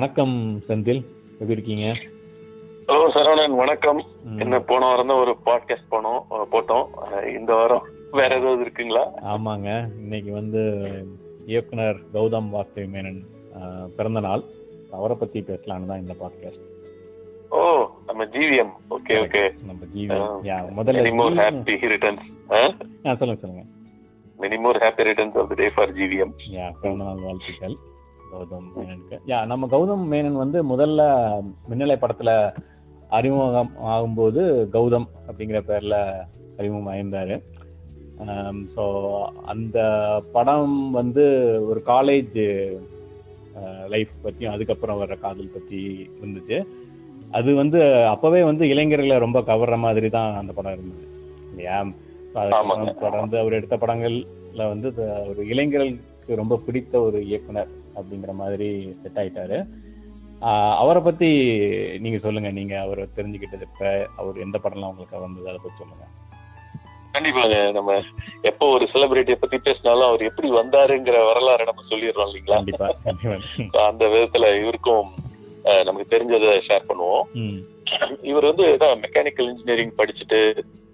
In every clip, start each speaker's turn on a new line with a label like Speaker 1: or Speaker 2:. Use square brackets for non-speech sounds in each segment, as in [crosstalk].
Speaker 1: வணக்கம் செந்தில். எப்படி இருக்கீங்க?
Speaker 2: ஹலோ சரவணன் வணக்கம். என்ன போன வாரம் தான் ஒரு பாட்காஸ்ட் போனோம் போட்டோம். இந்த வாரம் வேற ஏதாவது இருக்குங்களா?
Speaker 1: ஆமாங்க. இன்னைக்கு வந்து இயக்குனர் கௌதம் வாசுதேவ் மேனன் பிறந்த நாள் அவரை பத்தி பேசலாம்னு தான் இந்த பாட்காஸ்ட்
Speaker 2: ஓ நம்ம ஜிவிஎம் ஓகே ஓகே.
Speaker 1: நம்ம ஜீவி யா, முதல்ல
Speaker 2: மோர் ஹாப்பி ரிட்டர்ன்ஸ்
Speaker 1: ஆ, சொல்லுங்க சொல்லுங்க.
Speaker 2: Many more happy returns of the day for GVM
Speaker 1: yeah பிறந்த நாள் வாழ்த்துக்கள். கௌதம் மேனனுக்கு. யா நம்ம கௌதம் மேனன் வந்து முதல்ல மின்னலை படத்துல அறிமுகம் ஆகும்போது கௌதம் அப்படிங்கிற பேர்ல அறிமுகம் ஆயிருந்தாரு. ஸோ அந்த படம் வந்து ஒரு காலேஜ் லைஃப் பற்றியும் அதுக்கப்புறம் வர்ற காதல் பற்றி இருந்துச்சு. அது வந்து அப்பவே வந்து இளைஞர்களை ரொம்ப கவர்ற மாதிரி தான் அந்த படம் இருந்தது. இல்லையா. தொடர்ந்து அவர் எடுத்த படங்கள்ல வந்து ஒரு இளைஞர்களுக்கு ரொம்ப பிடித்த ஒரு இயக்குனர். அப்படிங்கிற மாதிரி செட் ஆயிட்டாரு. அவரை பத்தி நீங்க சொல்லுங்க. நீங்க அவரை தெரிஞ்சுக்கிட்டது இப்ப அவர் எந்த படம்லாம் உங்களுக்கு வந்தது? அதை பத்தி சொல்லுங்க.
Speaker 2: கண்டிப்பாங்க நம்ம எப்போ ஒரு செலிபிரிட்டியை பத்தி பேசினாலும் அவர் எப்படி வந்தாருங்கிற வரலாறு நம்ம சொல்லிடுறோம் இல்லைங்களா?
Speaker 1: கண்டிப்பா [laughs]
Speaker 2: அந்த விதத்துல இவருக்கும் நமக்கு தெரிஞ்சதை ஷேர் பண்ணுவோம். இவர் வந்து மெக்கானிக்கல் இன்ஜினியரிங் படிச்சுட்டு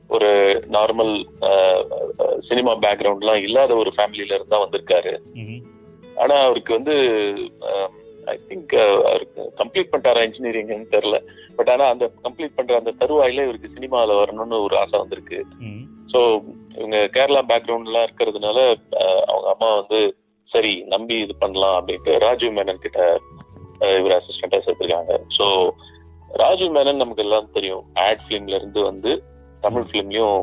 Speaker 2: ஒரு நார்மல் சினிமா பேக்ரவுண்ட்லாம் இல்லாத ஒரு ஃபேமிலியில இருந்தா வந்திருக்காரு. ஆனா அவருக்கு வந்து ஐ திங்க் அவருக்கு கம்ப்ளீட் பண்ணிட்டாரா இன்ஜினியரிங்னு தெரியல. பட் ஆனா அந்த கம்ப்ளீட் பண்ற அந்த தருவாயில இவருக்கு சினிமாவில் வரணும்னு ஒரு ஆசை வந்திருக்கு. ஸோ இவங்க கேரளா பேக்ரவுண்ட்லாம் இருக்கிறதுனால அவங்க அம்மா வந்து சரி நம்பி இது பண்ணலாம் அப்படின்ட்டு ராஜீவ் மேனன் கிட்ட இவர் அசிஸ்டண்டா சேர்த்திருக்காங்க. ஸோ ராஜீவ் மேனன் நமக்கு எல்லாம் தெரியும். ஆட் ஃபிலிம்ல இருந்து வந்து தமிழ் ஃபிலிம்லயும்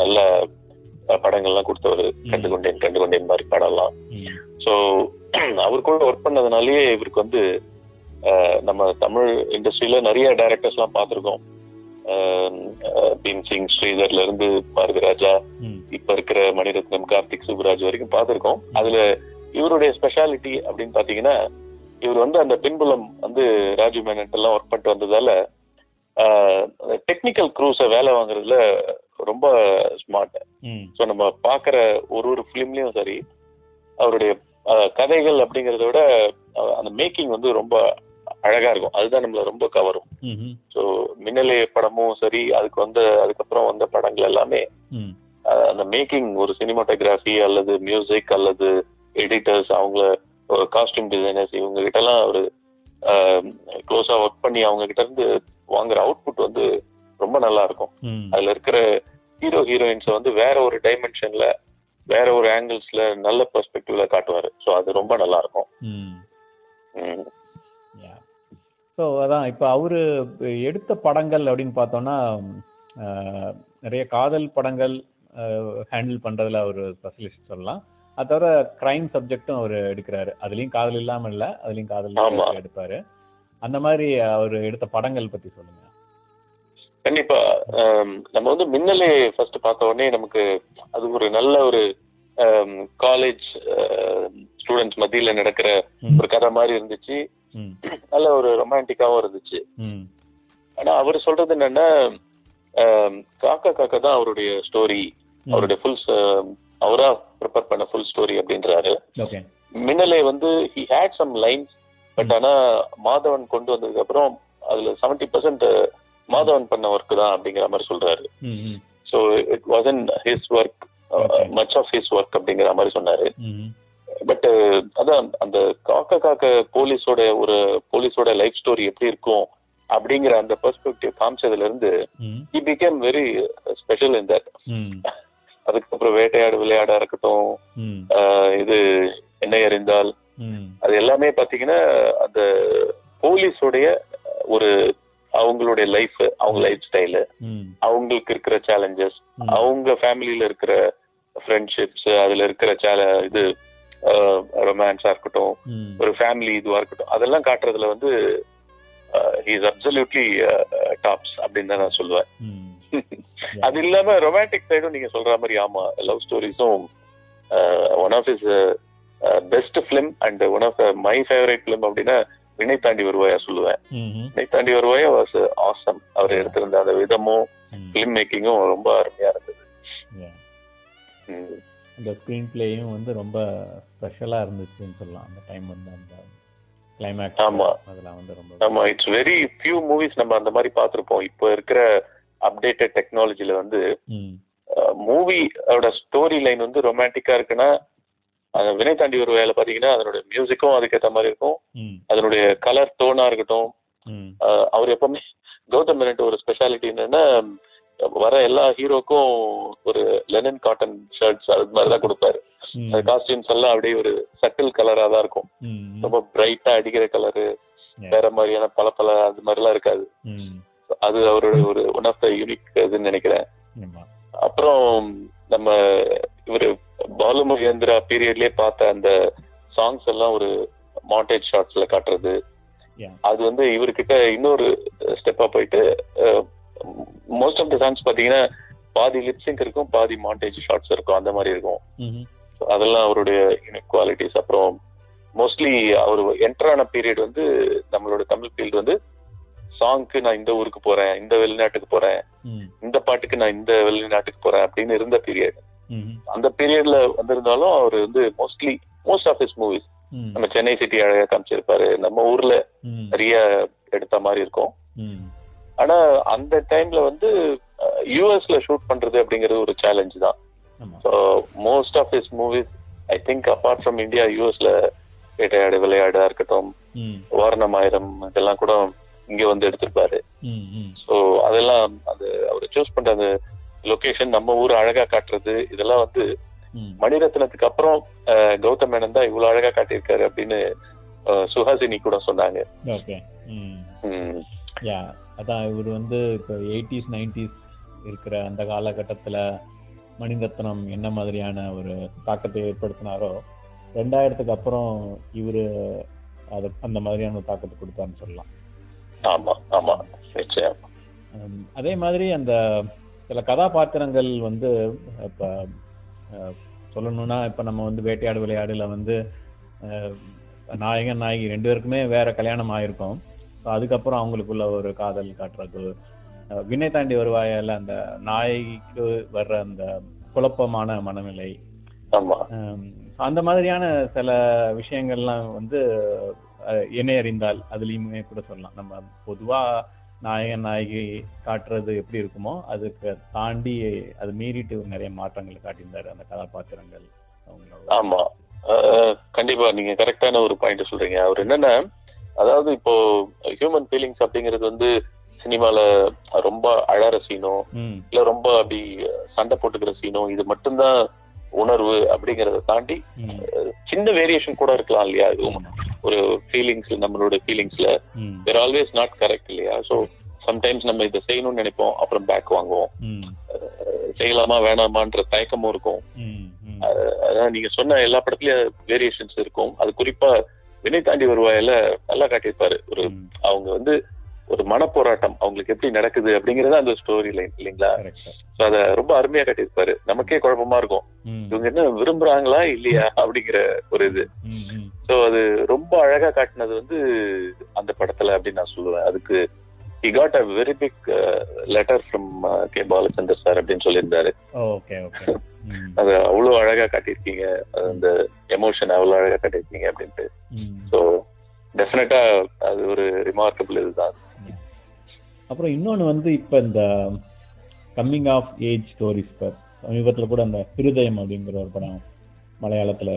Speaker 2: நல்ல படங்கள்லாம் கொடுத்தவர். கண்டு கொண்டேன் கண்டு கொண்டேன் மாதிரி படம்லாம்.
Speaker 1: ம்.
Speaker 2: ஸோ [clears throat] அவர் கூட ஒர்க் பண்ணதுனாலயே இவருக்கு வந்து நம்ம தமிழ் இண்டஸ்ட்ரியில நிறைய டைரக்டர்ஸ்லாம் பார்த்துருக்கோம். பீம் சிங் ஸ்ரீதர்ல இருந்து பாரதிராஜா
Speaker 1: ம்.
Speaker 2: இப்ப இருக்கிற மணிரத்னம் கார்த்திக் சுப்ராஜ் வரைக்கும் பார்த்திருக்கோம். அதுல இவருடைய ஸ்பெஷாலிட்டி அப்படின்னு பாத்தீங்கன்னா இவர் வந்து அந்த பின்புலம் வந்து ராஜீவ் மேனன் எல்லாம் ஒர்க் பண்ணிட்டு வந்ததால டெக்னிக்கல் க்ரூஸை வேலை வாங்குறதுல ரொம்ப ஸ்மார்ட் ஸோ நம்ம பார்க்குற ஒரு ஒரு ஃபிலிம்லயும் சரி அவருடைய கதைகள் அப்படிங்கிறத விட அந்த மேக்கிங் வந்து ரொம்ப அழகா இருக்கும். அதுதான் நம்மள ரொம்ப கவரும். ஸோ மின்னலே படமும் சரி அதுக்கு வந்த அதுக்கப்புறம் வந்த படங்கள் எல்லாமே அந்த மேக்கிங் ஒரு சினிமாட்டோகிராஃபி அல்லது மியூசிக் அல்லது எடிட்டர்ஸ் அவங்கள காஸ்டியூம் டிசைனர்ஸ் இவங்க கிட்ட எல்லாம் ஒரு க்ளோஸா ஒர்க் பண்ணி அவங்க கிட்ட இருந்து வாங்குற அவுட்புட் வந்து ரொம்ப நல்லா இருக்கும் அதுல இருக்கிற ஹீரோ ஹீரோயின்ஸை வந்து வேற ஒரு டைமென்ஷன்ல வேற ஒரு ஆங்கிள்ஸ்ல நல்ல பெர்ஸ்பெக்டிவ்ல காட்டுவாரு. ஸோ அது ரொம்ப நல்லா இருக்கும்.
Speaker 1: ஸோ அதான் இப்போ அவரு எடுத்த படங்கள் அப்படின்னு பார்த்தோம்னா நிறைய காதல் படங்கள் ஹேண்டில் பண்றதுல அவர் ஸ்பெஷலிஸ்ட் சொல்லலாம். அது தவிர கிரைம் சப்ஜெக்டும் அவர் எடுக்கிறாரு. அதுலயும் காதல் இல்லாம இல்ல அதுலயும் காதல். எடுப்பாரு. அந்த மாதிரி அவர் எடுத்த படங்கள் பத்தி சொல்லுங்க.
Speaker 2: கண்டிப்பா நம்ம வந்து மின்னலே ஃபர்ஸ்ட் பார்த்த உடனே நமக்கு அது ஒரு நல்ல ஒரு காலேஜ் ஸ்டூடெண்ட்ஸ் மத்தியில நடக்கிற. ஒரு கதை மாதிரி இருந்துச்சு. நல்ல ஒரு ரொமான்டிக்காவும் இருந்துச்சு. ஆனா அவர் சொல்றது என்னன்னா காக்கா காக்கா தான் அவருடைய ஸ்டோரி அவருடைய ஃபுல் அவரா ப்ரிப்பேர் பண்ண ஃபுல் ஸ்டோரி அப்படின்றாரு. மின்னலே வந்து he had some lines but ஆனா மாதவன் கொண்டு வந்ததுக்கு அப்புறம் அதுல செவன்டி பர்சன்ட் மாதவன் பண்ண ஒர்க் தான் அப்படிங்கிற மாதிரி சொல்றாரு. So it was in his work. Much of his work அப்படிங்கிற மாதிரி சொன்னாரு. பட் அதான் அந்த காக்க காக்க போலீஸோட ஒரு போலீஸோட லைஃப் ஸ்டோரி எப்படி இருக்கும் அப்படிங்கிற அந்த பெர்ஸ்பெக்டிவ் காமிச்சதுல இருந்து he became very special in that அதுக்கப்புறம் வேட்டையாடு விளையாடா இருக்கட்டும் இது என்னை அறிந்தால்.
Speaker 1: ம்
Speaker 2: அது எல்லாமே பாத்தீங்கன்னா அந்த போலீஸோடைய ஒரு அவங்களுடைய லைஃப் அவங்க லைஃப் ஸ்டைலு அவங்களுக்கு இருக்கிற சேலஞ்சஸ். அவங்க ஃபேமிலியில இருக்கிற ஃப்ரெண்ட்ஷிப்ஸ் அதுல இருக்கிற சேல இது ரொமான்ஸா இருக்கட்டும் ஒரு ஃபேமிலி இதுவா இருக்கட்டும் அதெல்லாம் காட்டுறதுல வந்து இஸ் அப்சல்யூட்லி டாப்ஸ் அப்படின்னு தான் நான் சொல்லுவேன். [laughs] அது இல்லாம ரொமான்டிக் சைடும் நீங்க சொல்ற மாதிரி ஆமா love ஸ்டோரிஸும் one of his best film and one of my favourite film அப்படின்னா வினை தாண்டி வருவாயா சொல்லுவேன். வினை தாண்டி வருவாயா வாஸ் ஆசம் அவர் எடுத்திருந்த அந்த விதமும்
Speaker 1: ம்.
Speaker 2: ஃபிலிம் மேக்கிங்கும் ரொம்ப அருமையா இருந்தது.
Speaker 1: அந்த ஸ்க்ரீன் பிளேயும் வந்து ரொம்ப ஸ்பெஷலாக இருந்துச்சுன்னு சொல்லலாம். அந்த டைம் வந்து அந்த கிளைமேக்ஸ்
Speaker 2: ஆமா.
Speaker 1: அதெல்லாம் வந்து ரொம்ப
Speaker 2: ஆமா இட்ஸ் வெரி ஃபியூ மூவிஸ் நம்ம அந்த மாதிரி பார்த்திருப்போம். இப்போ இருக்கிற அப்டேட்டட் டெக்னாலஜில வந்து
Speaker 1: ம்.
Speaker 2: மூவியோட ஸ்டோரி லைன் வந்து ரொமான்டிக்கா இருக்குன்னா வினை தாண்டி ஒரு வேலை பாத்தீங்கன்னா அதனுடைய மியூசிக்கும் அதுக்கேற்ற மாதிரி இருக்கும். அதனுடைய கலர் டோனா இருக்கட்டும். அவர் எப்பவுமே கௌதம் மேனன் ஒரு ஸ்பெஷாலிட்டி என்னன்னா வர எல்லா ஹீரோக்கும் ஒரு லெனன் காட்டன் ஷர்ட்ஸ் அது மாதிரி தான் கொடுப்பாரு அந்த காஸ்டியூம்ஸ் எல்லாம் அப்படியே ஒரு சட்டில் கலரா தான் இருக்கும். ரொம்ப பிரைட்டா அடிக்கிற கலரு. வேற மாதிரியான பல பல அது மாதிரிலாம் இருக்காது. அது அவரோட ஒரு ஒன் ஆஃப் த யூனிக் இதுன்னு நினைக்கிறேன். அப்புறம் நம்ம இவரு பாலு மகேந்திரா பீரியட்லயே பார்த்த அந்த சாங்ஸ் எல்லாம் ஒரு மாண்டேஜ் ஷார்ட்ஸ்ல காட்டுறது. அது வந்து இவர்கிட்ட இன்னொரு ஸ்டெப்பா போயிட்டு மோஸ்ட் ஆஃப் த சாங்ஸ் பாத்தீங்கன்னா பாதி லிப்சிங் இருக்கும் பாதி மாண்டேஜ் ஷார்ட்ஸ் இருக்கும் அந்த மாதிரி இருக்கும். அதெல்லாம் அவருடைய குவாலிட்டிஸ் அப்புறம் மோஸ்ட்லி அவர் என்டர் ஆன பீரியட் வந்து நம்மளோட தமிழ் ஃபீல்டு வந்து சாங்க்கு நான் இந்த ஊருக்கு போறேன் இந்த வெளிநாட்டுக்கு போறேன் இந்த பாட்டுக்கு நான் இந்த வெளிநாட்டுக்கு போறேன் அப்படின்னு இருந்த பீரியட் அந்த பீரியட்ல வந்திருந்தாலும் அவர் வந்து mostly most of his movies நம்ம சென்னை சிட்டி அழகா காமிச்சிருப்பாரு. நம்ம ஊர்ல நிறைய எடுத்த மாதிரி இருக்கும். ஆனா அந்த டைம்ல வந்து யூஎஸ்ல ஷூட் பண்றது அப்படிங்கிறது ஒரு சேலஞ்ச் தான். Most of his movies I think apart from India யூஎஸ்ல வேட்டையாடு விளையாடா இருக்கட்டும் வாரணம் ஆயிரம் இதெல்லாம் கூட இங்க வந்து எடுத்திருப்பாரு. ஸோ அதெல்லாம் அது அவர் சூஸ் பண்ற அந்த லொகேஷன் நம்ம ஊர் அழகா காட்டுறது இதெல்லாம் வந்து மணிரத்னத்துக்கு அப்புறம் கௌதம் மேனன் தான் இவ்வளவு அழகா காட்டியிருக்காரு அப்படின்னு சுஹாசினி கூட சொன்னாங்க.
Speaker 1: அதான் இவர் வந்து இப்போ எயிட்டிஸ் நைன்டிஸ் இருக்கிற அந்த காலகட்டத்தில் மணிரத்னம் என்ன மாதிரியான ஒரு தாக்கத்தை ஏற்படுத்தினாரோ ரெண்டாயிரத்துக்கு அப்புறம் இவர் அது அந்த மாதிரியான ஒரு தாக்கத்தை கொடுத்தாருன்னு சொல்லலாம்.
Speaker 2: ஆமா ஆமா நிச்சயம்.
Speaker 1: அதே மாதிரி அந்த சில கதாபாத்திரங்கள் வந்து இப்போ சொல்லணும்னா இப்போ நம்ம வந்து வேட்டையாடு விளையாடுல வந்து நாயகன் நாயகி ரெண்டு பேருக்குமே வேற கல்யாணம் ஆயிருக்கும். அதுக்கப்புறம் அவங்களுக்குள்ள ஒரு காதல் காட்டுறது. விண்ணை தாண்டி வருவாயால அந்த நாயகிக்கு வர்ற அந்த குழப்பமான மனநிலை. அந்த மாதிரியான சில விஷயங்கள்லாம் வந்து என்னை அறிந்தால் அதுலேயுமே கூட சொல்லலாம். நம்ம பொதுவா நாயகன் நாயகி காட்டுறது எப்படி இருக்குமோ அதுக்கு தாண்டி அது மீறிட்டு நிறைய மாற்றங்களை காட்டியிருந்தாரு அந்த கதாபாத்திரங்கள்.
Speaker 2: ஆமா. கண்டிப்பா நீங்க கரெக்டான ஒரு பாயிண்ட் சொல்றீங்க. அவர் என்னன்னா அதாவது இப்போ ஹியூமன் ஃபீலிங்ஸ் அப்படிங்கிறது வந்து சினிமால ரொம்ப அழற சீனோ இல்ல ரொம்ப அப்படி சண்டை போட்டுக்கிற சீனோ இது மட்டும்தான் உணர்வு அப்படிங்கறத தாண்டி சின்ன வேரியேஷன் கூட இருக்கலாம் இல்லையா? இதுவும் ஒரு ஃபீலிங்ஸ் நம்மளோட ஃபீலிங்ஸ்ல தேர் ஆல்வேஸ் நாட் கரெக்ட் இல்லையா? ஸோ சம்டைம்ஸ் நம்ம இதை செய்யணும்னு நினைப்போம் அப்புறம் பேக் வாங்குவோம். செய்யலாமா வேணாமான்ற தயக்கமும் இருக்கும். அதான் நீங்க சொன்ன எல்லா படத்துலயும் வேரியேஷன்ஸ் இருக்கும். அது குறிப்பா வினை தாண்டி வருவாயில நல்லா காட்டியிருப்பாரு. ஒரு அவங்க வந்து ஒரு மனப்போராட்டம் அவங்களுக்கு எப்படி நடக்குது அப்படிங்கறது அந்த ஸ்டோரி லைன் இல்லைங்களா? ஸோ அதை ரொம்ப அருமையா காட்டியிருப்பாரு. நமக்கே குழப்பமா இருக்கும். இவங்க என்ன விரும்புறாங்களா இல்லையா அப்படிங்கிற ஒரு இது. ஸோ அது ரொம்ப அழகா காட்டினது வந்து அந்த படத்துல அப்படின்னு நான் சொல்லுவேன். அதுக்கு he got a very big letter from K Balachander sir அப்படின்னு சொல்லியிருந்தாரு.
Speaker 1: ஓகே ஓகே ம். [laughs]
Speaker 2: அது அவ்வளோ அழகா காட்டியிருக்கீங்க. அது அந்த எமோஷன் அவ்வளோ அழகா காட்டியிருக்கீங்க அப்படின்ட்டு. ஸோ டெஃபினட்டா அது ஒரு ரிமார்க்கபிள் இதுதான்.
Speaker 1: அப்புறம் இன்னொன்று வந்து இப்போ இந்த கம்மிங் ஆஃப் ஏஜ் ஸ்டோரிஸ் இப்போ சமீபத்தில் கூட அந்த ஹிருதயம் அப்படிங்கிற ஒரு படம் மலையாளத்தில்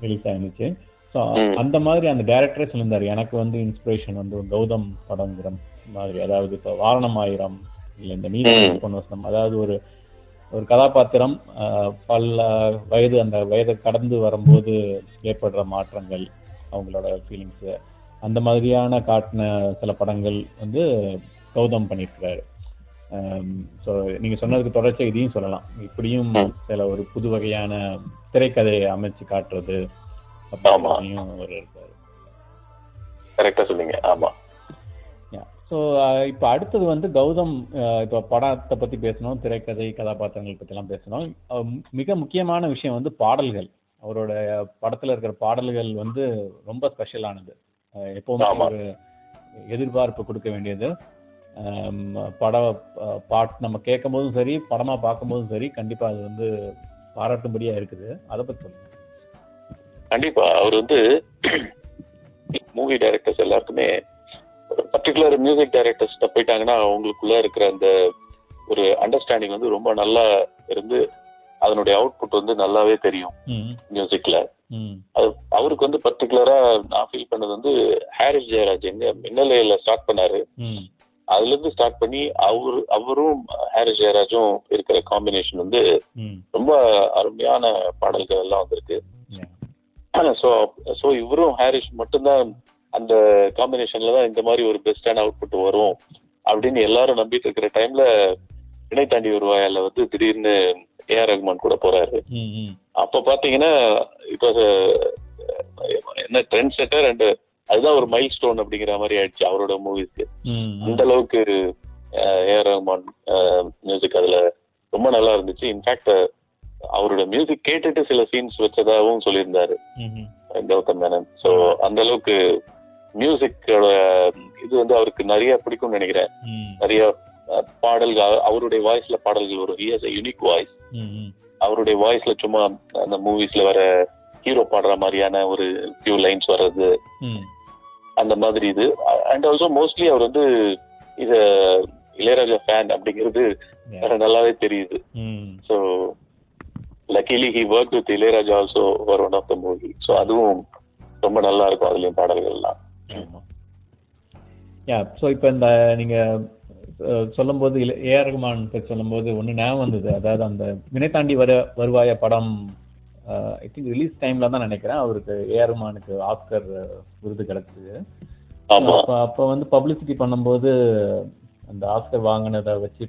Speaker 1: ரிலீஸ் ஆயிருந்துச்சு. ஸோ. அந்த மாதிரி அந்த டேரக்டரே சொல்லியிருந்தார். எனக்கு வந்து இன்ஸ்பிரேஷன் வந்து கௌதம் படங்கிற மாதிரி. அதாவது இப்போ வாரணம் ஆயிரம் இல்லை இந்த நீதி. பொன்வசனம் அதாவது ஒரு ஒரு கதாபாத்திரம் பல வயது அந்த வயதை கடந்து வரும்போது ஏற்படுற மாற்றங்கள் அவங்களோட ஃபீலிங்ஸு அந்த மாதிரியான காட்டின சில படங்கள் வந்து கௌதம் பண்ணியிருக்கிறாரு. ஸோ நீங்க சொன்னதுக்கு தொடர்ச்சியாக இதையும் சொல்லலாம். இப்படியும். சில ஒரு புது வகையான திரைக்கதையை அமைச்சு காட்டுறது. அப்படியும் ஒரு இருக்காரு
Speaker 2: கரெக்டா சொன்னீங்க. ஆமா.
Speaker 1: ஸோ இப்போ அடுத்தது வந்து கௌதம் இப்போ படத்தை பற்றி பேசணும் திரைக்கதை கதாபாத்திரங்கள் பற்றிலாம் பேசணும். அஹ், மு- மிக முக்கியமான விஷயம் வந்து பாடல்கள். அவரோட படத்தில் இருக்கிற பாடல்கள் வந்து ரொம்ப ஸ்பெஷலானது எப்பவுமே. ஒரு எதிர்பார்ப்பு கொடுக்க வேண்டியது. பட பாட் நம்ம கேட்கும் போதும் சரி படமாக பார்க்கும்போதும் சரி கண்டிப்பாக அது வந்து பாராட்டும்படியாக இருக்குது. அதை பற்றி சொல்லுங்க.
Speaker 2: கண்டிப்பா. அவர் வந்து மூவி டைரக்டர்ஸ் எல்லாருக்குமே பர்டிகுலர் மியூசிக் டைரக்டர்ஸ் போயிட்டாங்கன்னா அவங்களுக்குள்ள இருக்கிற அந்த ஒரு அண்டர்ஸ்டாண்டிங் வந்து ரொம்ப நல்லா இருந்து அதனுடைய அவுட்புட் வந்து நல்லாவே தெரியும் மியூசிக்ல அது அவருக்கு வந்து பர்டிகுலரா நான் ஃபீல் பண்ணது வந்து ஹாரிஸ் ஜெயராஜ் எங்க மின்னலையில ஸ்டார்ட் பண்ணாரு. அதுல இருந்து ஸ்டார்ட் பண்ணி அவரு அவரும் ஹாரிஸ் ஜெயராஜும் இருக்கிற காம்பினேஷன் வந்து ரொம்ப அருமையான பாடல்கள் எல்லாம் வந்திருக்கு.
Speaker 1: Yeah.
Speaker 2: ஸோ ஸோ இவரும் ஹாரிஸ் மட்டும்தான் அந்த காம்பினேஷன்ல தான் இந்த மாதிரி ஒரு பெஸ்டான அவுட்புட் வரும் அப்படின்னு எல்லாரும் நம்பிட்டு இருக்கிற டைம்ல இணை தாண்டி வருவாயால வந்து திடீர்னு ஏஆர் ரஹ்மான் கூட போறாரு. அப்ப பாத்தீங்கன்னா இப்போ என்ன ட்ரெண்ட் செட்டர் அண்ட் அதுதான் ஒரு மைல் ஸ்டோன் அப்படிங்கிற மாதிரி ஆயிடுச்சு அவரோட மூவிஸ்க்கு அந்த அளவுக்கு ஏஆர் ரஹ்மான் மியூசிக் அதுல ரொம்ப நல்லா இருந்துச்சு. இன்ஃபேக்ட் அவரோட மியூசிக் கேட்டுட்டு சில சீன்ஸ் வச்சதாகவும் சொல்லியிருந்தாரு. கௌதம் மேனன். ஸோ அந்த அளவுக்கு மியூசிக்கோட இது வந்து அவருக்கு நிறைய பிடிக்கும்னு நினைக்கிறேன். நிறைய பாடல்கள் அவ- அவருடைய வாய்ஸ்ல பாடல்கள் வரும். ஹி ஹஸ் யூனிக் வாய்ஸ் அவருடைய வாய்ஸ்ல சும்மா அந்த மூவிஸ்ல வர ஹீரோ பாடுற மாதிரியான ஒரு ஃபியூ லைன்ஸ் வர்றது. அந்த மாதிரி இது. அண்ட் ஆல்சோ மோஸ்ட்லி அவர் வந்து இது இளையராஜா ஃபேன் அப்படிங்கிறது. நல்லாவே தெரியுது. So luckily he work with Ilaiyaraaja also ஒரு one of the movie so அதுவும் ரொம்ப நல்லா இருக்கும் அதுலயும் பாடல்கள்லாம்.
Speaker 1: யா ஸோ இப்போ இந்த நீங்க அஹ், சொல்லும்போது ஏஆர் ரகுமான் சொல்லும்போது ஒன்று ஞாபகம் வந்தது. அதாவது அந்த வினை தாண்டி வர வருவாய படம் ஐ திங்க் ரிலீஸ் டைம்ல தான் நினைக்கிறேன். அவருக்கு ஏஆர் ரகுமானுக்கு ஆஸ்கர் விருது கிடைச்சது. அப்போ அப்போ வந்து பப்ளிசிட்டி பண்ணும்போது அந்த ஆஸ்கர் வாங்கினதை வச்சு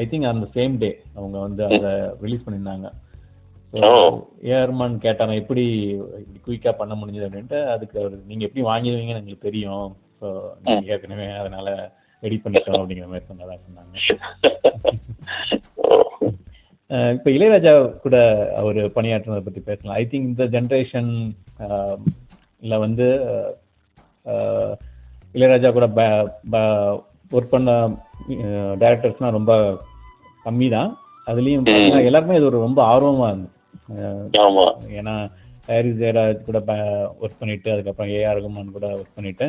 Speaker 1: ஐ திங்க் அந்த சேம் டே அவங்க வந்து அதை ரிலீஸ் பண்ணியிருந்தாங்க. ஏஆர்மான் கேட்டாங்க எப்படி இப்படி குயிக்காக பண்ண முடிஞ்சது? அப்படின்ட்டு அதுக்கு அவர் நீங்கள் எப்படி வாங்கிடுவீங்கன்னு எங்களுக்கு தெரியும். ஸோ நீங்கள் ஏற்கனவே அதனால ரெடி பண்ணிட்டோம். அப்படிங்கிற மாதிரி சொன்னதா சொன்னாங்க. [laughs] இப்ப இளையராஜா கூட அவர் பணியாற்றினதை பத்தி பேசலாம். ஐ திங்க் இந்த ஜென்ரேஷன் இல்ல வந்து இளையராஜா கூட ஒர்க் பண்ண டைரக்டர்ஸ்லாம் ரொம்ப கம்மி தான் அதுலயும் எல்லாருமே இது ஒரு ரொம்ப ஆர்வமா இருந்தது. ஏன்னா ஹாரிஸ் ஜெயராஜ் கூட ஒர்க் பண்ணிட்டு அதுக்கப்புறம் ஏஆர் ரகுமான் கூட ஒர்க் பண்ணிட்டு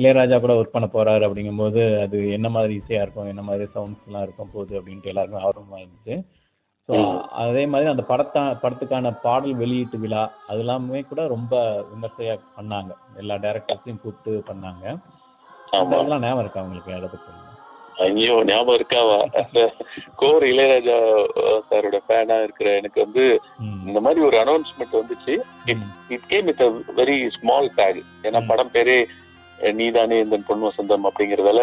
Speaker 1: இளையராஜா கூட ஒர்க் பண்ண போறாரு அப்படிங்கும்போது அது என்ன மாதிரி இசையா இருக்கும் என்ன மாதிரி சவுண்ட்ஸ் எல்லாம் இருக்கும் போகுது அப்படின்ட்டு எல்லாருமே ஆர்வமா இருந்துச்சு. ஸோ அதே மாதிரி அந்த படத்தா படத்துக்கான பாடல் வெளியீட்டு விழா அது எல்லாமே கூட ரொம்ப விமர்சையா பண்ணாங்க. எல்லா டேரக்டர்ஸையும் கூப்பிட்டு பண்ணாங்க. அதெல்லாம் ஞாபகம் இருக்கா உங்களுக்கு? அதை
Speaker 2: ஐயோ ஞாபகம் இருக்காவா? கோர் இளையராஜா சாரோட ஃபேனா இருக்கிற எனக்கு வந்து இந்த மாதிரி ஒரு அனௌன்ஸ்மெண்ட் வந்துச்சு. It came with very small tag ஏன்னா. படம் பேரே நீதானே இந்த பொன் வசந்தம் அப்படிங்கறதால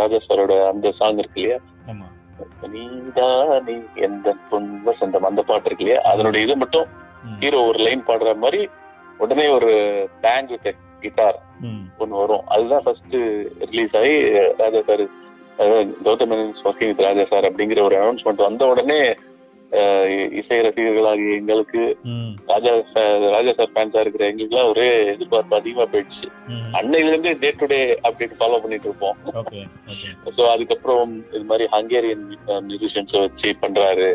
Speaker 2: ராஜா சாரோட அந்த சாங் இருக்கு இல்லையா? நீதானே எந்த பொன் வசந்தம் அந்த பாட்டு இருக்கு இல்லையா? அதனுடைய இது மட்டும் ஹீரோ ஒரு லைன் பாடுற மாதிரி உடனே ஒரு பேங்க் வித் கிட்டார் ஒன்று வரும். அதுதான் ஃபர்ஸ்ட் ரிலீஸ் ஆகி Raja sir Gautham working with Raja sir அப்படிங்கிற ஒரு அனௌன்ஸ்மெண்ட் வந்த உடனே இசை ரசிகர்களாகிய எங்களுக்கு ராஜா ராஜா சார் ஃபேன்ஸா இருக்கிற எங்களுக்குலாம் ஒரே எதிர்பார்ப்பு அதிகமா போயிடுச்சு. அன்னையில இருந்து day to day update follow பண்ணிட்டு இருப்போம். ஸோ அதுக்கப்புறம் இது மாதிரி ஹங்கேரியன் மியூசிஷியன்ஸை வச்சு பண்றாரு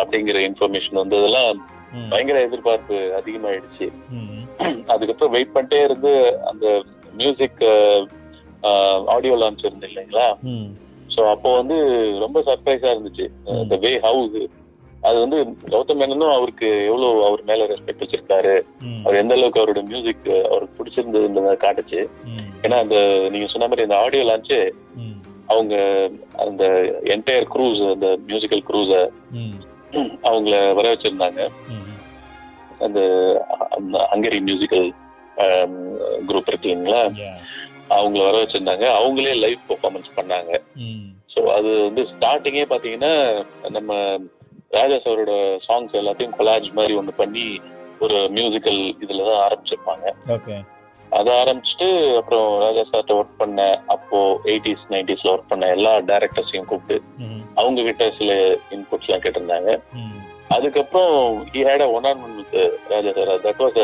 Speaker 2: அப்படிங்கிற இன்ஃபர்மேஷன் வந்ததெல்லாம் பயங்கர எதிர்பார்ப்பு அதிகமாயிடுச்சு. அதுக்கப்புறம் வெயிட் பண்ணிட்டே இருந்து அந்த மியூசிக் ஆடியோ லான்ச் இருந்து இல்லைங்களா? ஸோ அப்போ வந்து ரொம்ப சர்ப்ரைஸா இருந்துச்சு. இந்த வே ஹவுஸ் அது வந்து கௌதம் மேனனும் அவருக்கு எவ்வளவு அவர் மேல ரெஸ்பெக்ட் வச்சிருக்காரு. அவர் எந்த அளவுக்கு அவரோட மியூசிக் அவருக்கு பிடிச்சிருந்ததுன்றத காட்டுச்சு. ஏன்னா அந்த நீங்க சொன்ன மாதிரி அந்த ஆடியோ லான்ச்சு அவங்க அந்த என்டையர் க்ரூஸ் அந்த மியூசிக்கல் க்ரூஸ அவங்கள வர வச்சிருந்தாங்க. அந்த ஹங்கரி மியூசிக்கல் குரூப் இருக்கு இல்லைங்களா?
Speaker 1: Yeah,
Speaker 2: அவங்கள வர வச்சிருந்தாங்க. அவங்களே லைவ் பெர்ஃபார்மன்ஸ் பண்ணாங்க. ஸோ அது வந்து ஸ்டார்டிங்கே பார்த்தீங்கன்னா நம்ம ராஜா சாரோட சாங்ஸ் எல்லாத்தையும் கொலாஜ் மாதிரி ஒன்று பண்ணி ஒரு மியூசிக்கல் இதில் தான் ஆரம்பிச்சிருப்பாங்க. அதை ஆரம்பிச்சுட்டு அப்புறம் ராஜா சார்ட்ட ஒர்க் பண்ண அப்போ எயிட்டிஸ் நைன்டிஸ்ல ஒர்க் பண்ண எல்லா டேரக்டர்ஸையும் கூப்பிட்டு அவங்க கிட்ட சில இன்புட்ஸ் எல்லாம் கேட்டிருந்தாங்க. அதுக்கப்புறம் he had one on one with Raja sir that was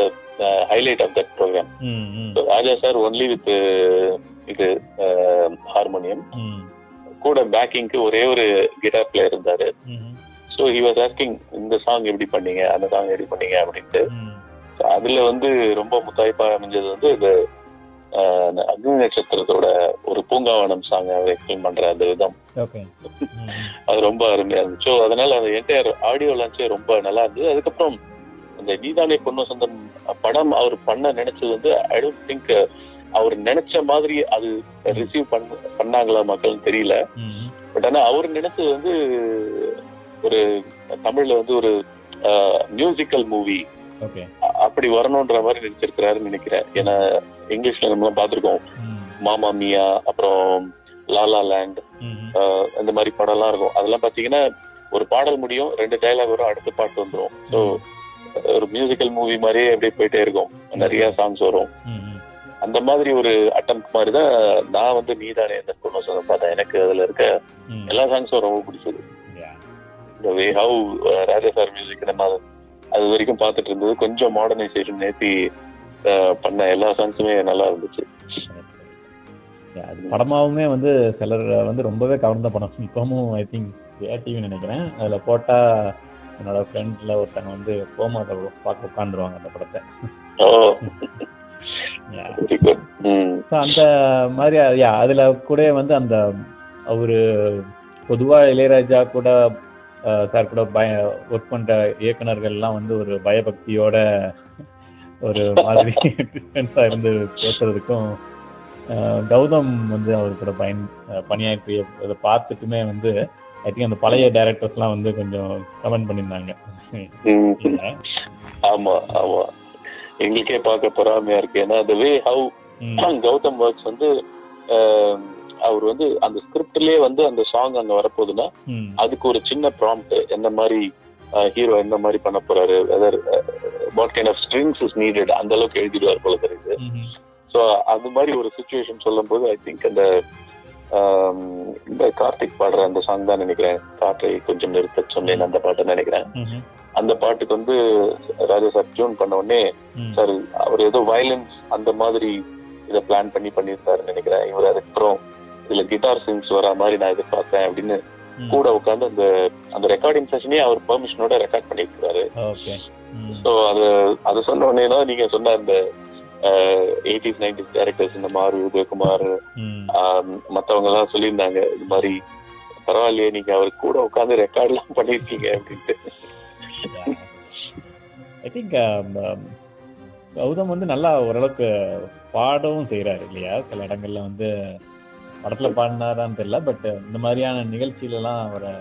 Speaker 2: highlight of that programme Raja sir only with இது ஹார்மோனியம்
Speaker 1: ம்,
Speaker 2: கூட பேக்கிங்க்கு ஒரே ஒரு கிட்டார் பிளேயர் இருந்தாரு. ஸோ ஹி வாஸ் ஆஸ்கிங் இந்த சாங் எப்படி பண்ணீங்க? அந்த சாங் எப்படி பண்ணீங்க? அப்படின்ட்டு. அதுல வந்து ரொம்ப முத்தாய்ப்பா அமைஞ்சது வந்து இந்த அக்னி நட்சத்திரத்தோட ஒரு பூங்காவனம் சாங் அவர் எக்ஸ்பிளைன் பண்ற அந்த விதம். [laughs] அது ரொம்ப அருமையா இருந்துச்சு. ஸோ அதனால அந்த என்டையர் ஆடியோ லான்ச்சே ரொம்ப நல்லா இருந்தது. அதுக்கப்புறம் அந்த நீதானே பொண்ணு சொந்தம் படம் அவர் பண்ண நினைச்சது வந்து ஐ டோன்ட் திங்க் அவர் நினைச்ச மாதிரி அது ரிசீவ் பண்ண பண்ணாங்களா மக்கள்னு தெரியல. பட் ஆனா அவர் நினைச்சது வந்து ஒரு தமிழ்ல வந்து ஒரு மியூசிக்கல் மூவி அப்படி வரணுன்ற மாதிரி நினைச்சிருக்கிறாருன்னு நினைக்கிறேன். ஏன்னா இங்கிலீஷ்ல நம்ம பார்த்திருக்கோம். மாமா மியா அப்புறம் லாலா லேண்ட் இந்த மாதிரி படம்லாம் இருக்கும். அதெல்லாம் பாத்தீங்கன்னா ஒரு பாடல் முடியும் ரெண்டு டைலாக் வரும் அடுத்த பாட்டு வந்துரும். ஸோ ஒரு மியூசிக்கல் மூவி மாதிரியே அப்படியே போயிட்டே இருக்கும். நிறைய சாங்ஸ் வரும். அந்த மாதிரி ஒரு அட்டம் மாதிரி தான் நான் வந்து நீதானே பொண்ணு சொல்ல பார்த்தேன். எனக்கு அதுல இருக்க எல்லா சாங்ஸும் ரொம்ப பிடிச்சது. இந்த way how Raja sir music நம்ம அது- அது வரைக்கும் பார்த்துட்டு இருந்தது. கொஞ்சம் மாடர்னைசேஷன் நேத்தி பண்ண எல்லா சாங்ஸுமே நல்லா இருந்துச்சு.
Speaker 1: அது படமாவுமே வந்து சிலர் வந்து ரொம்பவே கவர்ந்த படம். இப்பவும் ஐ திங்க் டிவி நினைக்கிறேன். அதுல போட்டா என்னோட ஃப்ரெண்ட்ல ஒருத்தங்க வந்து கோமாத பார்க்க உட்காந்துருவாங்க அந்த படத்தை. அந்த மாதிரி அதுல கூட வந்து அந்த அவரு பொதுவா இளையராஜா கூட சார் கூட பய ஒர்க் பண்ற இயக்குனர்கள்லாம் வந்து ஒரு பயபக்தியோட ஒரு மாதிரி டிஸ்டன்ஸா இருந்து பேசுறதுக்கும் கௌதம் வந்து அவர் கூட பயன் அஹ், பணியாற்றி அதை பார்த்துட்டுமே வந்து ஐ திங்க் அந்த பழைய டைரக்டர்ஸ்லாம் வந்து கொஞ்சம் கமெண்ட் பண்ணியிருந்தாங்க?
Speaker 2: ஆமா ஆமா. எங்களுக்கே பார்க்க பொறாமையா இருக்கு. ஏன்னா the way how
Speaker 1: ம்,
Speaker 2: கௌதம் ஒர்க்ஸ் வந்து அவர் வந்து அந்த ஸ்கிரிப்ட்லயே வந்து அந்த சாங் அங்க வரப்போகுதுன்னா அதுக்கு ஒரு சின்ன ப்ராம்ப்ட் என்ன மாதிரி ஹீரோ என்ன மாதிரி பண்ண போறாரு whether what kind of strings is needed அந்த அளவுக்கு எழுதிடுவார் போல தெரியுது. ஸோ அது மாதிரி ஒரு சுச்சுவேஷன் சொல்லும்போது ஐ திங்க் அந்த இந்த கார்த்திக் பாடுற அந்த சாங் தான் நினைக்கிறேன். காற்றை கொஞ்சம் நிறுத்த சொன்னேன் அந்த பாட்டை நினைக்கிறேன். அந்த பாட்டுக்கு வந்து ராஜா சார் டியூன் பண்ண உடனே சார் அவர் ஏதோ வயலன்ஸ் அந்த மாதிரி இதை பிளான் பண்ணி பண்ணியிருந்தாருன்னு நினைக்கிறேன். இவர் அதுக்கப்புறம் இதுல கிட்டார் சிங்ஸ் வரா மாதிரி நான் எதிர்பார்த்தேன் அப்படின்னு. கூட உட்காந்து அந்த அந்த ரெக்கார்டிங் செஷனே அவர் பெர்மிஷனோட ரெக்கார்ட்
Speaker 1: ம்,
Speaker 2: ஸோ அது அதை சொன்ன உடனே தான் நீங்க சொன்ன அந்த எயிட்டிஸ் நைன்டிஸ் கேரக்டர்ஸ் இந்த மாறு உதயகுமார் மத்தவங்க எல்லாம் சொல்லியிருந்தாங்க இது மாதிரி பரவாயில்லையே நீங்க அவர் கூட உட்காந்து ரெக்கார்ட்லாம் பண்ணியிருக்கீங்க அப்படின்ட்டு.
Speaker 1: ஐ திங்க் கௌதம் வந்து நல்லா ஓரளவுக்கு பாடவும் செய்றாரு இல்லையா? சில இடங்கள்ல வந்து படத்துல பாடினாரான்னு தெரியல பட் இந்த மாதிரியான நிகழ்ச்சியில எல்லாம் அவரை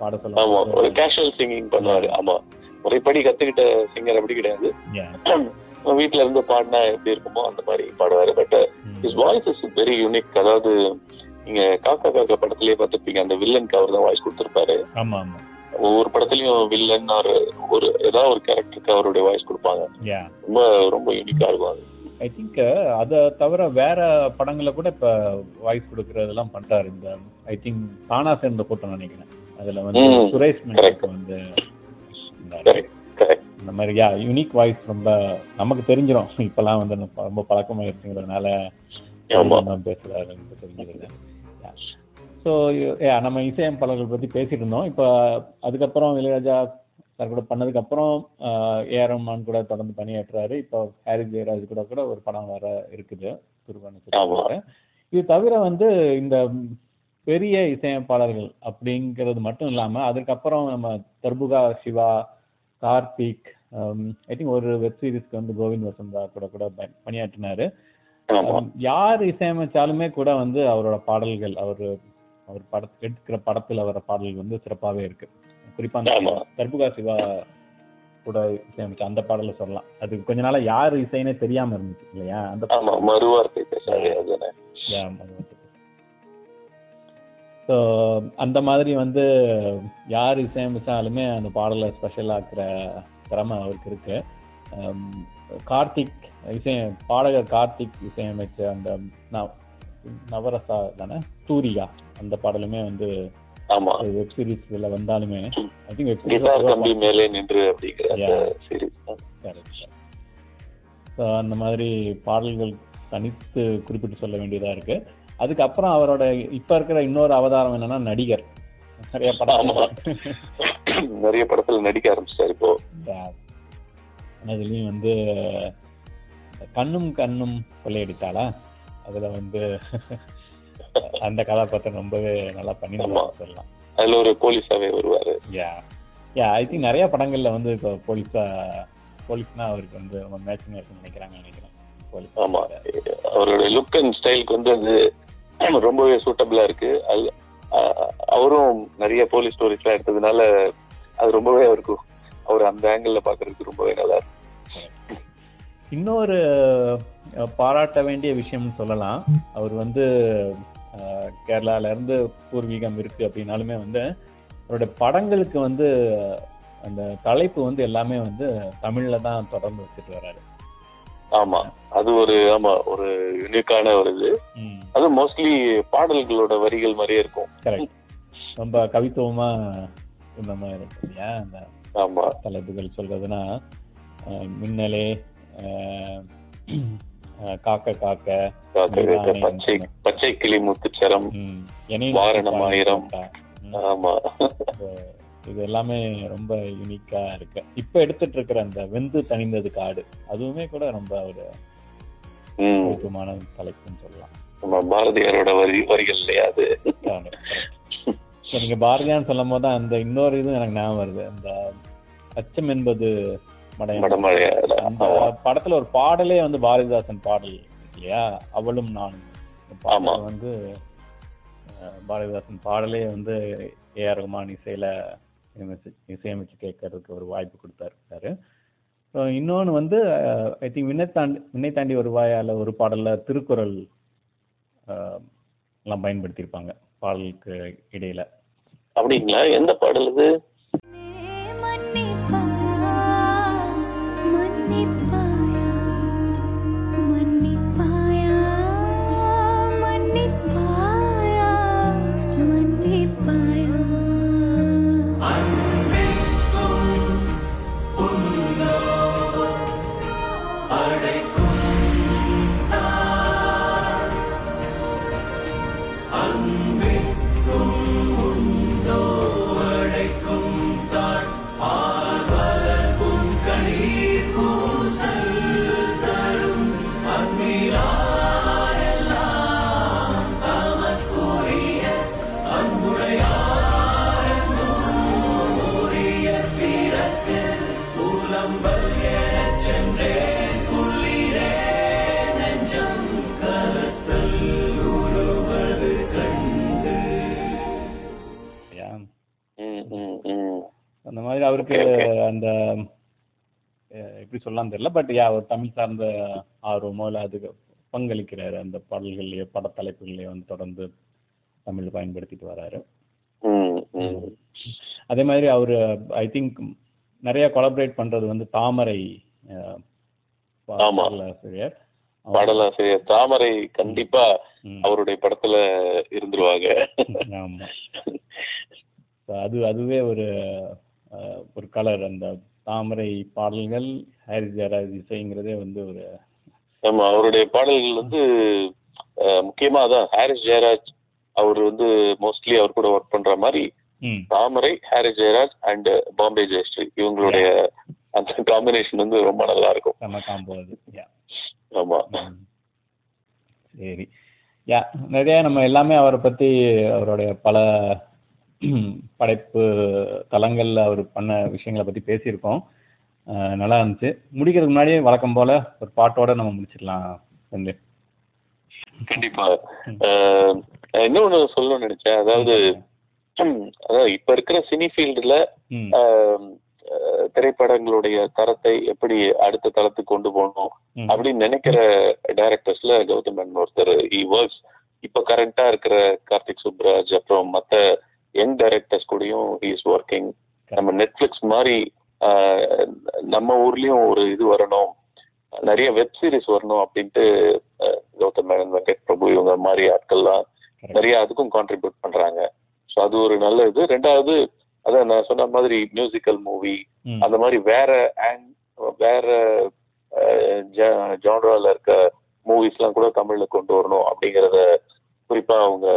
Speaker 1: பாட
Speaker 2: ஆமா ஒரு
Speaker 1: சொல்ல
Speaker 2: கேஷுவல் சிங்கிங் பண்ணுவாரு. ஆமா. முறைப்படி கத்துக்கிட்ட சிங்கர் அப்படி கிடையாது. வீட்ல இருந்து பாடினா எப்படி இருக்குமோ அந்த மாதிரி பாடுவாரு. But his voice is very unique அதாவது நீங்க காக்கா காக்கா படத்திலேயே பார்த்திருப்பீங்க அந்த வில்லனுக்கு அவர் தான் வாய்ஸ் கொடுத்திருப்பாரு.
Speaker 1: ஆமா ஆமா.
Speaker 2: ஒவ்வொரு படத்துலயும் வில்லன் ஒரு ஒரு ஏதாவது ஒரு கேரக்டருக்கு அவருடைய வாய்ஸ் கொடுப்பாங்க. ரொம்ப ரொம்ப யூனிக்கா இருக்கும் அது.
Speaker 1: ஐ திங்க் அதை தவிர வேற படங்கள்ல கூட இப்ப வாய்ஸ் கொடுக்கறதெல்லாம் பண்றாரு இந்த ஐ திங்க் தானா சேர்ந்த கூட்டம் நினைக்கிறேன். அதுல வந்து சுரேஷ் மெண்டலுக்கு வந்து இந்த மாதிரி யா யூனிக் வாய்ஸ் ரொம்ப நமக்கு தெரிஞ்சிடும் [laughs] இப்பெல்லாம் வந்து ரொம்ப பழக்கமாயிருச்சுங்கிறதுனால
Speaker 2: ஆமா.
Speaker 1: தான் பேசுறாருன்னு தெரிஞ்சுது ஸோ நம்ம இசையமைப்பாளர்கள் பத்தி பேசிட்டு இருந்தோம். இப்போ அதுக்கப்புறம் இளையராஜா சார் கூட பண்ணதுக்கு அப்புறம் ஏஆர் ரஹ்மான் கூட தொடர்ந்து பணியாற்றுறாரு. இப்போ ஹாரிஸ் ஜெயராஜ் கூட கூட ஒரு படம் வர இருக்குது
Speaker 2: ஆமா.
Speaker 1: இது தவிர வந்து இந்த பெரிய இசையமைப்பாளர்கள் அப்படிங்கிறது மட்டும் இல்லாம அதுக்கப்புறம் நம்ம தர்புகா சிவா கார்த்திக் ஐ திங்க் ஒரு வெப் சீரிஸ்க்கு வந்து கோவிந்த் வசந்தா கூட கூட பணியாற்றினாரு. யார் இசையமைச்சாலுமே கூட வந்து அவரோட பாடல்கள் அவர் அவர் பட எடுக்கிற படத்துல வர பாடல்கள் வந்து சிறப்பாவே இருக்கு. குறிப்பா அந்த சிவா கூட இசையமைச்ச அந்த பாடலை சொல்லலாம். அது கொஞ்ச நாளா யார் இசைனே தெரியாம இருந்துச்சு இல்லையா? அந்த ஸோ அந்த மாதிரி வந்து யார் இசையமைச்சாலுமே அந்த பாடலை ஸ்பெஷல் ஆக்குற திறமை அவருக்கு இருக்கு. Um, கார்த்திக் இசை பாடகர் கார்த்திக் இசையமைச்ச அந்த நவ- நவரசா தானே? சூரியா அந்த பாடலுமே வந்து
Speaker 2: ஆமா.
Speaker 1: வெப் சீரிஸ்ல வந்தாலுமே ஐ திங்க் வெப்
Speaker 2: கிட்டார் கம்பி மேலே நின்று அப்படிங்கிற அந்த. சீரீஸ்
Speaker 1: ஸோ அந்த மாதிரி பாடல்கள் தனித்து குறிப்பிட்டு சொல்ல வேண்டியதா இருக்கு. அதுக்கப்புறம் அவரோட இப்ப இருக்கிற இன்னொரு அவதாரம் என்னன்னா நடிகர். நிறைய படம்.
Speaker 2: நிறைய படத்துல நடிக்க ஆரம்பிச்சிட்டாரு இப்போ.
Speaker 1: அதுலயும் வந்து கண்ணும் கண்ணும் கொள்ளையடித்தாளா? அதுல வந்து அந்த கதாபாத்திரம் ரொம்பவே நல்லா பண்ணி
Speaker 2: ஆமா.
Speaker 1: சொல்லலாம்.
Speaker 2: அதுல ஒரு போலீஸாவே வருவாரு.
Speaker 1: யா யா ஐ திங்க் நிறைய படங்கள்ல வந்து இப்போ போலீஸா போலீஸ்னா அவருக்கு வந்து ரொம்ப மேட்சிங் இருக்குன்னு நினைக்கிறாங்க நினைக்கிறேன். போலீஸ்
Speaker 2: ஆமா. அவரோட லுக் அண்ட் ஸ்டைலுக்கு வந்து அது ரொம்பவே சூட்டபிளா இருக்கு. அது அவரும் நிறைய போலீஸ் ஸ்டோரிஸ்லாம் எடுத்ததுனால அது ரொம்பவே அவருக்கு அவர் அந்த ஆங்கிள் பாக்குறதுக்கு ரொம்பவே நல்லா இருக்கு.
Speaker 1: இன்னொரு பாராட்ட வேண்டிய விஷயம்னு சொல்லலாம். அவர் வந்து கேரளால இருந்து பூர்வீகம் இருக்கு அப்படின்னாலுமே வந்து அவருடைய படங்களுக்கு வந்து அந்த தலைப்பு வந்து எல்லாமே வந்து தமிழ்ல தான் தொடர்ந்து வச்சுட்டு வர்றாரு
Speaker 2: ஆமா. அது ஒரு ஆமா ஒரு யூனிக்கான ஒரு இது. அது மோஸ்ட்லி பாடல்களோட வரிகள் மாதிரியே இருக்கும்.
Speaker 1: கரெக்ட் ரொம்ப கவித்துவமா இந்த மாதிரி இருக்கு இல்லையா? அந்த
Speaker 2: ஆமா.
Speaker 1: தலைப்புகள் சொல்றதுன்னா மின்னலே காக்க காக்க
Speaker 2: பச்சை பச்சை கிளி முத்துச்சரம்
Speaker 1: ம், என்னையும்
Speaker 2: வாரணம் ஆயிரம்.
Speaker 1: ம்,
Speaker 2: ஆமா.
Speaker 1: இது- எல்லாமே ரொம்ப யூனிக்கா இருக்கு. இப்ப எடுத்துட்டு இருக்கிற அந்த வெந்து தணிந்தது காடு அதுவுமே கூட ரொம்ப ஒரு முக்கியமான தலைப்புன்னு சொல்லலாம்.
Speaker 2: பாரதியாரோட வரி வரிகள் இல்லையா அது?
Speaker 1: நீங்க பாரதியான்னு சொல்லும் போது அந்த இன்னொரு இது எனக்கு ஞாபகம் வருது. அந்த அச்சம் என்பது படத்துல ஒரு பாடலே வந்து பாரதிதாசன் பாடல் இல்லையா? அவளும் நானும். வந்து பாரதிதாசன் பாடலே வந்து ஏ ஆர் ரகுமான் இசையில இசையமைச்சு கேட்கறதுக்கு ஒரு வாய்ப்பு கொடுத்தாரு. இன்னொன்று வந்து ஐ திங்க் விண்ணை தாண்டி விண்ணை தாண்டி ஒரு வாயால ஒரு பாடல்ல திருக்குறள் எல்லாம் பயன்படுத்தியிருப்பாங்க பாடலுக்கு இடையில.
Speaker 2: அப்படிங்களா? எந்த பாடல் இது? 一
Speaker 1: அந்த மாதிரி அவருக்கு. அந்த எப்படி சொல்லலாம் தெரியல பட் யா அவர் தமிழ் சார்ந்த ஆர்வமோ இல்லை அதுக்கு பங்களிக்கிறாரு அந்த பாடல்கள்லயோ படத்தலைப்புகள்லயோ வந்து தொடர்ந்து தமிழ் பயன்படுத்திட்டு வராரு. அதே மாதிரி அவர் ஐ திங்க் நிறைய கொலாபரேட் பண்றது வந்து தாமரை. பாடலாசிரியர்
Speaker 2: பாடலாசிரியர் தாமரை கண்டிப்பா. அவருடைய படத்துல இருந்துருவாங்க
Speaker 1: அது அதுவே ஒரு ஒரு கலர் அந்த தாமரை பாடல்கள் ஹாரிஸ் ஜெயராஜ் இசைங்கிறதே வந்து ஒரு
Speaker 2: ஆமா அவருடைய பாடல்கள் வந்து முக்கியமா அதான் ஹாரிஸ் ஜெயராஜ் அவர் வந்து மோஸ்ட்லி அவர் கூட ஒர்க் பண்ற மாதிரி தாமரை ஹாரிஸ் ஜெயராஜ் அண்ட் பாம்பே ஜெயஸ்ரீ. இவங்களுடைய அந்த காம்பினேஷன் வந்து ரொம்ப நல்லா இருக்கும் ஆமா.
Speaker 1: சரி. யா நிறைய நம்ம எல்லாமே அவரை பத்தி அவருடைய பல படைப்பு தளங்கள்ல அவர் பண்ண விஷயங்களை பத்தி பேசியிருக்கோம். நல்லா இருந்துச்சு. முடிக்கிறதுக்கு முன்னாடியே வழக்கம் போல ஒரு பாட்டோட நம்ம முடிச்சிடலாம் செந்தில்
Speaker 2: கண்டிப்பா. அஹ், நான் இன்னொன்னு சொல்லணும்னு நினைச்சேன். அதாவது அதாவது இப்ப இருக்கிற சினி ஃபீல்டுல திரைப்படங்களுடைய தரத்தை எப்படி அடுத்த தளத்துக்கு கொண்டு போகணும். அப்படின்னு நினைக்கிற டைரக்டர்ஸ்ல கௌதம் மேனன் ஒருத்தர் இ ஒர்க்ஸ் இப்ப கரண்டா இருக்கிற கார்த்திக் சுப்ராஜ் அப்புறம் மத்த யங் டைரக்டர்ஸ் கூடயும் இஸ் ஒர்க்கிங் நம்ம நெட்ஃபிளிக்ஸ் மாதிரி நம்ம ஊர்லயும் ஒரு இது வரணும். நிறைய வெப் சீரிஸ் வரணும் அப்படின்ட்டு கௌதம் மேனன் வெங்கட் பிரபு இவங்க மாதிரி ஆட்கள்லாம். நிறைய அதுக்கும் கான்ட்ரிபியூட் பண்றாங்க. ஸோ அது ஒரு நல்ல இது ரெண்டாவது அதான் நான் சொன்ன மாதிரி மியூசிக்கல் மூவி. அந்த மாதிரி வேற and வேற ஜான்ரால இருக்க மூவிஸ்லாம் கூட தமிழ்ல கொண்டு வரணும் அப்படிங்கறத குறிப்பா அவங்க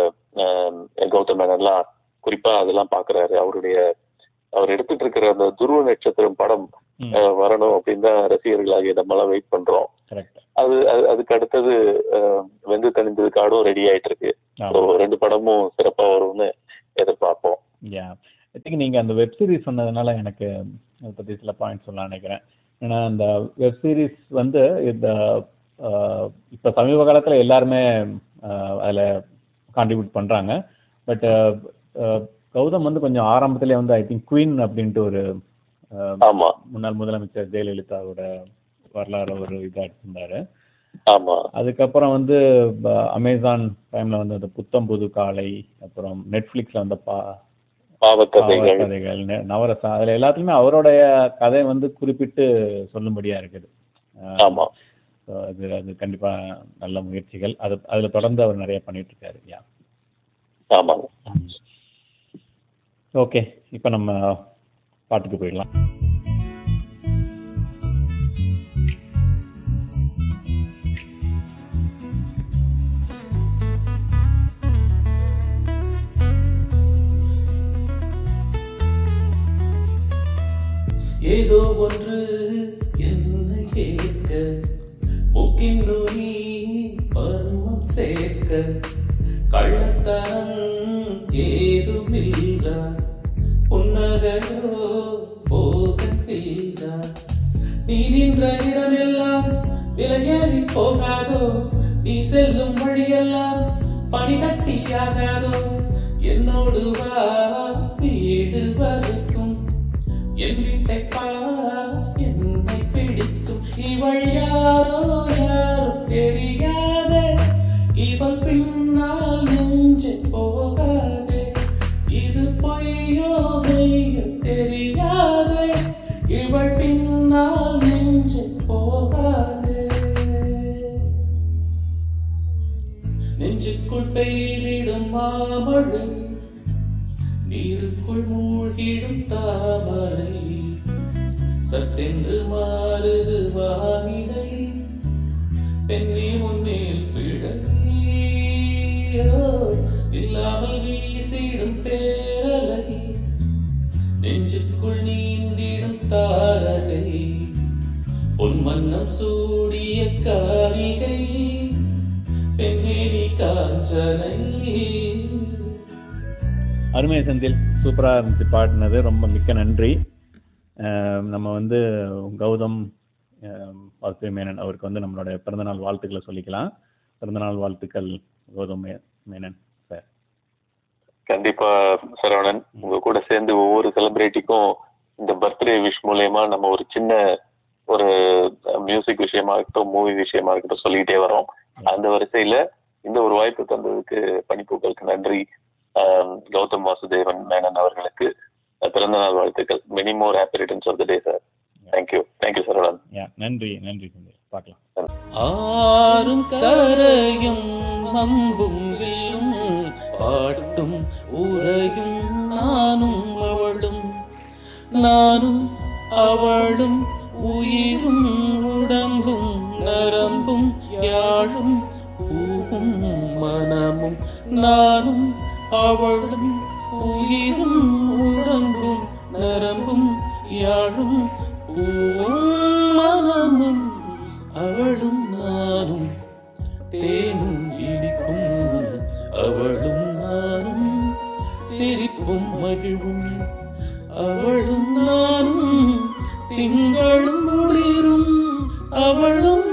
Speaker 2: கௌதம் மேனன்லாம் குறிப்பா அதெல்லாம் பாக்குறாரு. அவருடைய அவர் எடுத்துட்டு இருக்கிற அந்த துருவ நட்சத்திரம் படம் வரணும் அப்படின்னு தான் ரசிகர்களாகிய நம்மளாம் வெயிட் பண்றோம். அது அது- அதுக்கு அடுத்தது வெந்து தணிந்தது காடும் ரெடி ஆயிட்டு இருக்கு. ரெண்டு படமும் சிறப்பா வரும்னு எதிர்பார்ப்போம்.
Speaker 1: யா ஐ திங்க் நீங்கள் அந்த வெப் சீரிஸ் சொன்னதுனால எனக்கு அதை பற்றி சில பாயிண்ட்ஸ் சொல்ல நினைக்கிறேன். ஏன்னா அந்த வெப் சீரிஸ் வந்து இந்த இப்போ சமீப காலத்தில் எல்லாருமே அதில் கான்ட்ரிபியூட் பண்ணுறாங்க பட் கௌதம் வந்து கொஞ்சம் ஆரம்பத்திலே வந்து ஐ திங்க் குயின் அப்படின்ட்டு ஒரு முன்னாள் முதலமைச்சர் ஜெயலலிதாவோட வரலாறு ஒரு இதாக எடுத்திருந்தாரு. அதுக்கப்புறம் வந்து ப- அமேசான் டைம்ல வந்து அந்த புத்தம் புது காலை அப்புறம் நெட்ஃப்ளிக்ஸ்ல வந்த பா
Speaker 2: பாவக்கதைகள்.
Speaker 1: கதைகள் நவரசம் அதுல எல்லாத்துலயுமே அவருடைய கதை வந்து குறிப்பிட்டு சொல்லும்படியா இருக்குது. அது அது கண்டிப்பா நல்ல முயற்சிகள். அது அதுல தொடர்ந்து அவர் நிறைய பண்ணிட்டு இருக்காரு யா
Speaker 2: ஆமாங்க
Speaker 1: ஓகே இப்போ நம்ம பாட்டுக்கு போயிடலாம்.
Speaker 3: ஏதோ ஒன்று என்னை கேட்க மூக்கின் நுனி பருவம் சேர்க்க. கள்ளத்தனம் ஏதுமில்லா புன்னகையோ போகவில்ல. நீ நின்ற இடமெல்லாம் விலையேறி போகாதோ நீ செல்லும் வழியெல்லாம் பணி கட்டியாகாதோ என்னோடு வா வீடு வரைக்கும். என் இவள் யாரோ யாரோ தெரியாத இவள் பின்னால் நெஞ்சு போகாதே இது பொய்யோ மெய்யோ தெரியாத இவள் பின்னால் நெஞ்சு போகாதே நெஞ்சுக்குள் பெய்திடும் மாமழை இல்லாமல் வீசிடும் பேரலை நெஞ்சுக்குள் நீந்திடும் தாரகை. உன் மன்னம் சூடிய காரிகை. பெண்ணே காஞ்சனை.
Speaker 1: அருமை செந்தில் சூப்பராக இருந்துச்சு பாடினது. ரொம்ப மிக்க நன்றி. நம்ம வந்து கௌதம் வாசுதேவ் மேனன் அவருக்கு வந்து நம்மளோட பிறந்தநாள் வாழ்த்துக்களை சொல்லிக்கலாம். பிறந்தநாள் வாழ்த்துக்கள் கௌதம் மேனன்.
Speaker 2: கண்டிப்பா சரவணன் உங்க கூட சேர்ந்து ஒவ்வொரு செலிபிரிட்டிக்கும் இந்த பர்த்டே விஷ் மூலயமா நம்ம ஒரு சின்ன ஒரு மியூசிக் விஷயமா இருக்கட்டும் மூவி விஷயமா இருக்கட்டும் சொல்லிக்கிட்டே வரோம். அந்த வரிசையில இந்த ஒரு வாய்ப்பு தந்ததுக்கு பணிப்பூக்களுக்கு நன்றி. கௌதம் வாசுதேவன் மேனன் அவர்களுக்கு பிறந்த நாள் வாழ்த்துக்கள். Many more happy returns of the day sir thank you thank you Saravanan.
Speaker 1: நன்றி நன்றி பார்க்கலாம்.
Speaker 3: ஆறும் கரையும் அம்பும் வில்லும் பாட்டும் உரையும் நானும் அவளும். நானும் அவளும் உயிரும் உடம்பும் நரம்பும் யாழும் பூவும் மனமும். நானும் அவளும் உயிரும் உடம்பும் நரம்பும் யாழும் பூவும் மனமும். அவளும் நானும் தேனும் இனிப்பும் அவளும் நானும் சிரிப்பும் மகிழும் அவளும் நானும் திங்களும் ஒளிரும் அவளும்